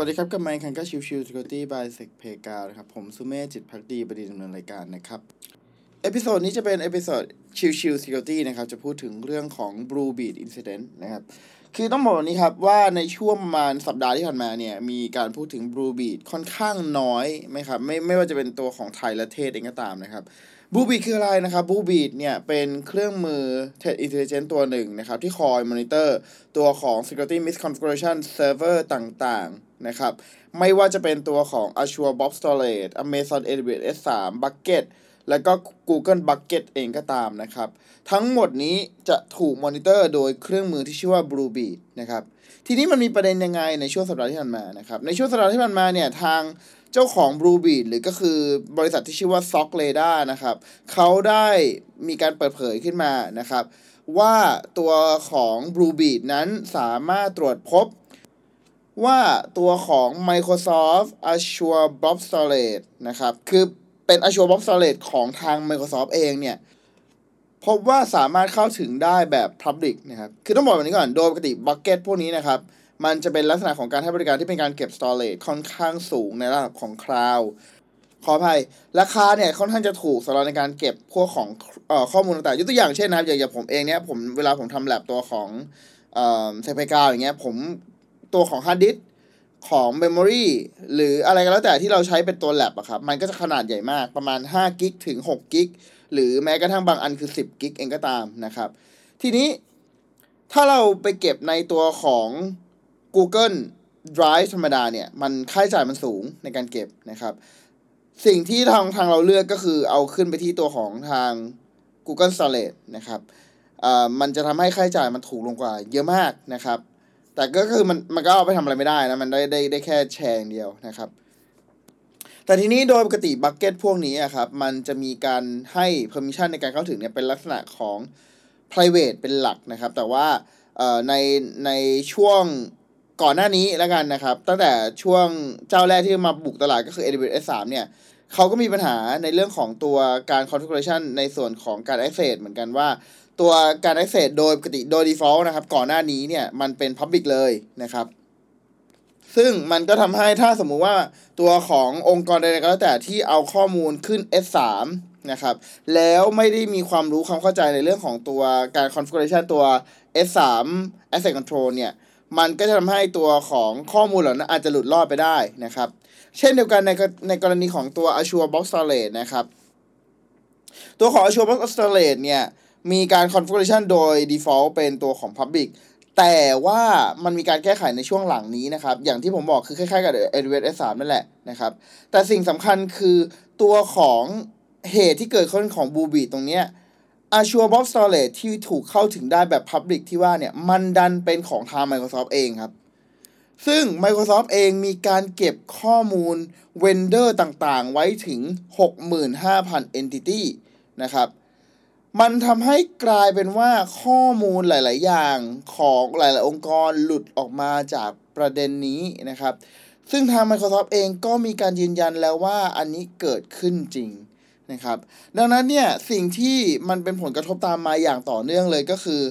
วัสดีครับกับไมค์คันก็ชิวชิว Security by Sec p a g a นะครับ ผมสุเมธจิตพักดีบดีดำเนินรายการนะครับ เอพิโซดนี้จะเป็นเอพิโซดชิวชิว Security นะครับ จะพูดถึงเรื่องของ Blue Beat Incident นะครับ คือต้องบอกนี้ครับว่าในช่วงประมาณสัปดาห์ที่ผ่านมาเนี่ย มีการพูดถึง Blue Beat ค่อนข้างน้อยไหมครับไม่ไม่ว่าจะเป็นตัวของไทยและเทศเองก็ตามนะครับบูบีคืออะไรนะครับบูบีเนี่ยเป็นเครื่องมือ Threat Intelligence ตัวหนึ่งนะครับ ที่คอยมอนิเตอร์ตัวของ Security Misconfiguration Server ต่างๆ นะครับ ไม่ว่าจะเป็นตัวของ Azure Blob Storage Amazon AWS S3 Bucket แล้วก็ Google Bucket เองก็ตามนะครับ ทั้งหมดนี้จะถูกมอนิเตอร์โดยเครื่องมือที่ชื่อว่า Bluebeat นะครับ ทีนี้มันมีประเด็นยังไงในช่วงสัปดาห์ที่ผ่านมานะครับ ในช่วงสัปดาห์ที่ผ่านมาเนี่ยทางเจ้าของ Bluebeat หรือก็คือบริษัทที่ชื่อว่า Sock Radar นะครับเขาได้มีการเปิดเผยขึ้นมานะครับ ว่าตัวของ Bluebeat นั้นสามารถตรวจพบ ว่าตัวของ Microsoft Azure Blob Storage นะครับ คือเป็น Azure Blob Storage ของทาง Microsoft เองเนี่ย พบว่าสามารถเข้าถึงได้แบบ Public นะครับ คือต้องบอกแบบนี้ก่อน โดยปกติ Bucket พวกนี้นะครับ มันจะเป็นลักษณะของการให้บริการที่เป็นการเก็บ storage ค่อนข้างสูงในระดับของ cloud ขออภัย ราคาเนี่ยค่อนข้างจะถูกสำหรับในการเก็บพวกของออข้อมูลต่างๆยกตัวอย่างเช่นนะครับอย่างผมเองเนี่ยผมเวลาผมทำแลบตัวของเอ่อเกาอย่างเงี้ยผม ตัวของ hard disk ของ Memory หรืออะไรก็แล้วแต่ที่เราใช้เป็นตัวแลบอะครับ มันก็จะขนาดใหญ่มากประมาณ5กิกถึง6กิกหรือแม้กระทั่งบางอันคือ 10กิกเองก็ตามนะครับ ทีนี้ถ้าเราไปเก็บในตัวของ Google Drive ธรรมดาเนี่ย มันค่าใช้จ่ายมันสูงในการเก็บนะครับ สิ่งที่ทางทางเราเลือกก็คือเอาขึ้นไปที่ตัวของทาง Google Storage นะครับมันจะทำให้ค่าใช้จ่ายมันถูกลงกว่าเยอะมากนะครับ แต่ก็คือมันมันก็เอาไปทำอะไรไม่ได้นะ มันได้ได้ได้แค่แชร์อย่างเดียวนะครับ แต่ทีนี้โดยปกติบัคเก็ตพวกนี้อะครับ มันจะมีการให้ permission ในการเข้าถึงเนี่ยเป็นลักษณะของ private เป็นหลักนะครับ แต่ว่าในในช่วงก่อนหน้านี้แล้วกันนะครับ ตั้งแต่ช่วงเจ้าแรกที่มาบุกตลาดก็คือ AWS 3เนี่ยเขาก็มีปัญหาในเรื่องของตัวการ configuration ในส่วนของการ access เหมือนกันว่า ตัวการ access โดยปกติโดย default นะครับ ก่อนหน้านี้เนี่ยมันเป็น public เลยนะครับ ซึ่งมันก็ทำให้ถ้าสมมุติว่าตัวขององค์กรใดๆก็แล้วแต่ที่เอาข้อมูลขึ้น S3 นะครับ แล้วไม่ได้มีความรู้ความเข้าใจในเรื่องของตัวการ configuration ตัว S3 asset control เนี่ยมันก็จะทำให้ตัวของข้อมูลเหล่านั้นอาจจะหลุดรอดไปได้นะครับ เช่นเดียวกันในในกรณีของตัว Azure Blob Storage นะครับ ตัวของ Azure Blob Storage เนี่ย มีการ configuration โดย default เป็นตัวของ public แต่ว่ามันมีการแก้ไขในช่วงหลังนี้นะครับ อย่างที่ผมบอกคือคล้ายๆกับ AWS S3 นั่นแหละนะครับ แต่สิ่งสำคัญคือตัวของเหตุที่เกิดขึ้นของ Blue Beat ตรงเนี้ย Azure Blob Storage ที่ถูกเข้าถึงได้แบบ Public ที่ว่าเนี่ย มันดันเป็นของทาง Microsoft เองครับ ซึ่ง Microsoft เองมีการเก็บข้อมูล Vendor ต่างๆ ไว้ถึง 65,000 Entity นะครับ มันทำให้กลายเป็นว่าข้อมูลหลาย ๆ อย่างของหลาย ๆ องค์กรหลุดออกมาจากประเด็นนี้นะครับ ซึ่งทาง Microsoft เองก็มีการยืนยันแล้วว่าอันนี้เกิดขึ้นจริงนะครับ ดังนั้นเนี่ยสิ่งที่มันเป็นผลกระทบตามมาอย่างต่อเนื่องเลยก็คือ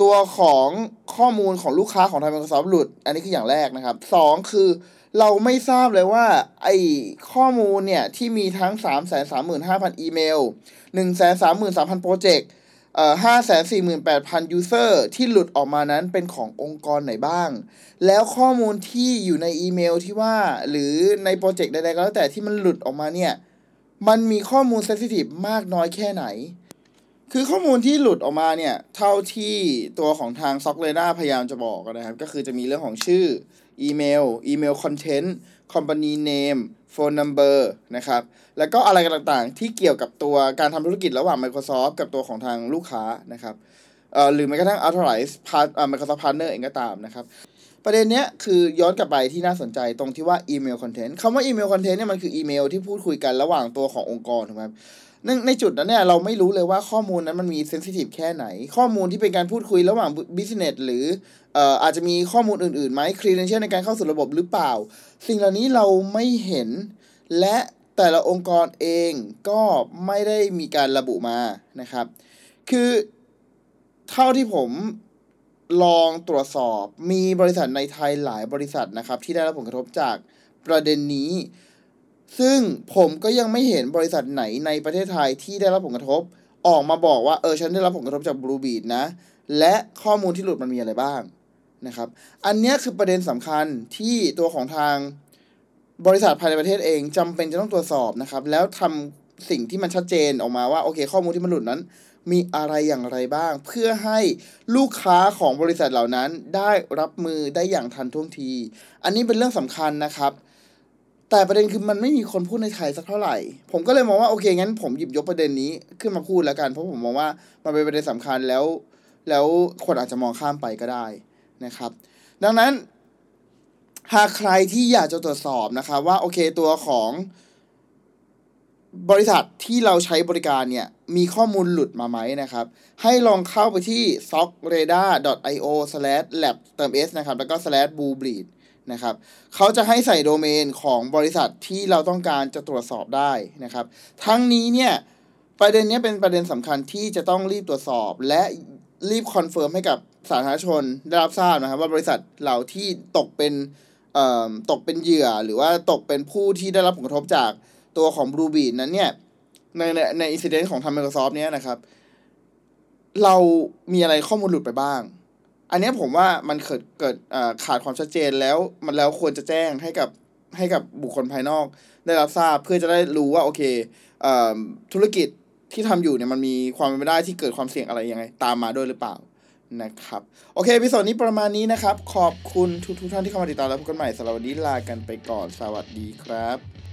ตัวของข้อมูลของลูกค้าของทาง Microsoft หลุด อันนี้คืออย่างแรกนะครับสองคือเราไม่ทราบเลยว่าไอ้ข้อมูลเนี่ย ที่มีทั้ง 3 3 5 0 0 0 อีเมล 1 3 3 3 0 0 0 project เอ่อ5 4 8 0 0 0 user ที่หลุดออกมานั้นเป็นขององค์กรไหนบ้าง แล้วข้อมูลที่อยู่ในอีเมลที่ว่าหรือใน project ใดๆก็แล้วแต่ที่มันหลุดออกมาเนี่ย มันมีข้อมูล sensitive มากน้อยแค่ไหน คือข้อมูลที่หลุดออกมาเนี่ย เท่าที่ตัวของทาง SOCRadar พยายามจะบอกนะครับ ก็คือจะมีเรื่องของชื่อ อีเมล email content company name phone number นะครับ แล้วก็อะไรต่างๆ ที่เกี่ยวกับตัวการทำธุรกิจระหว่าง Microsoft กับตัวของทางลูกค้านะครับเอ่อหรือแม้กระทั่ง authorize part อ่า Microsoft partner เองก็ตามนะครับ ประเด็นเนี้ยคือย้อนกลับไปที่น่าสนใจตรงที่ว่า email content คำว่า email content เนี่ยมันคืออีเมลที่พูดคุยกันระหว่างตัวขององค์กรถูกไหม ในในจุดนั้นเนี่ยเราไม่รู้เลยว่าข้อมูลนั้นมันมี sensitive แค่ไหน ข้อมูลที่เป็นการพูดคุยระหว่าง business หรือเอ่ออาจจะมีข้อมูลอื่นๆไหม credential ในการเข้าสู่ระบบหรือเปล่า สิ่งเหล่านี้เราไม่เห็นและแต่ละองค์กรเองก็ไม่ได้มีการระบุมานะครับ คือเท่าที่ผมลองตรวจสอบมีบริษัทในไทยหลายบริษัทนะครับ ที่ได้รับผลกระทบจากประเด็นนี้ ซึ่งผมก็ยังไม่เห็นบริษัทไหนในประเทศไทยที่ได้รับผลกระทบ ออกมาบอกว่าเออฉันได้รับผลกระทบจากบลูบีดนะ และข้อมูลที่หลุดมันมีอะไรบ้างนะครับ อันนี้คือประเด็นสำคัญที่ตัวของทางบริษัทภายในประเทศเองจำเป็นจะต้องตรวจสอบนะครับ แล้วทำสิ่งที่มันชัดเจนออกมาว่าโอเค ข้อมูลที่มันหลุดนั้น มีอะไรอย่างไรบ้าง เพื่อให้ลูกค้าของบริษัทเหล่านั้นได้รับมือได้อย่างทันท่วงที อันนี้เป็นเรื่องสำคัญนะครับ แต่ประเด็นคือมันไม่มีคนพูดในไทยสักเท่าไหร่ ผมก็เลยมองว่าโอเคงั้นผมหยิบยกประเด็นนี้ขึ้นมาพูดแล้วกัน เพราะผมมองว่ามันเป็นประเด็นสำคัญแล้ว แล้วคนอาจจะมองข้ามไปก็ได้นะครับ ดังนั้น หากใครที่อยากจะตรวจสอบนะครับว่าโอเคตัวของบริษัทที่เราใช้บริการเนี่ยมีข้อมูลหลุดมาไหมนะครับ ให้ลองเข้าไปที่ sockradar.io/lab เติม s นะครับ แล้วก็ slash blue bleed นะครับเขาจะให้ใส่โดเมนของบริษัทที่เราต้องการจะตรวจสอบได้นะครับ ทั้งนี้เนี่ยประเด็นนี้เป็นประเด็นสำคัญที่จะต้องรีบตรวจสอบ และรีบ confirm ให้กับสาธารณชนได้รับทราบนะครับ ว่าบริษัทเหล่าที่ตกเป็นตกเป็นเหยื่อ หรือว่าตกเป็นผู้ที่ได้รับผลกระทบจากตัวของ BlueBleed นั้นเนี่ยในในใน incident ของทาง Microsoft เนี้ยนะครับ เรามีอะไรข้อมูลหลุดไปบ้าง อันนี้ผมว่ามันเกิดเกิดขาดความชัดเจนแล้วมันแล้วควรจะแจ้งให้กับให้กับบุคคลภายนอกได้รับทราบเพื่อจะได้รู้ว่าโอเคธุรกิจที่ทำอยู่เนี่ยมันมีความเป็นไปได้ที่เกิดความเสี่ยงอะไรยังไง ตามมาด้วยหรือเปล่านะครับ โอเค episode นี้ประมาณนี้นะครับ ขอบคุณทุกทุกท่านที่เข้ามาติดตามแล้วพบกันใหม่สำหรับวันนี้ลากันไปก่อนสวัสดีครับ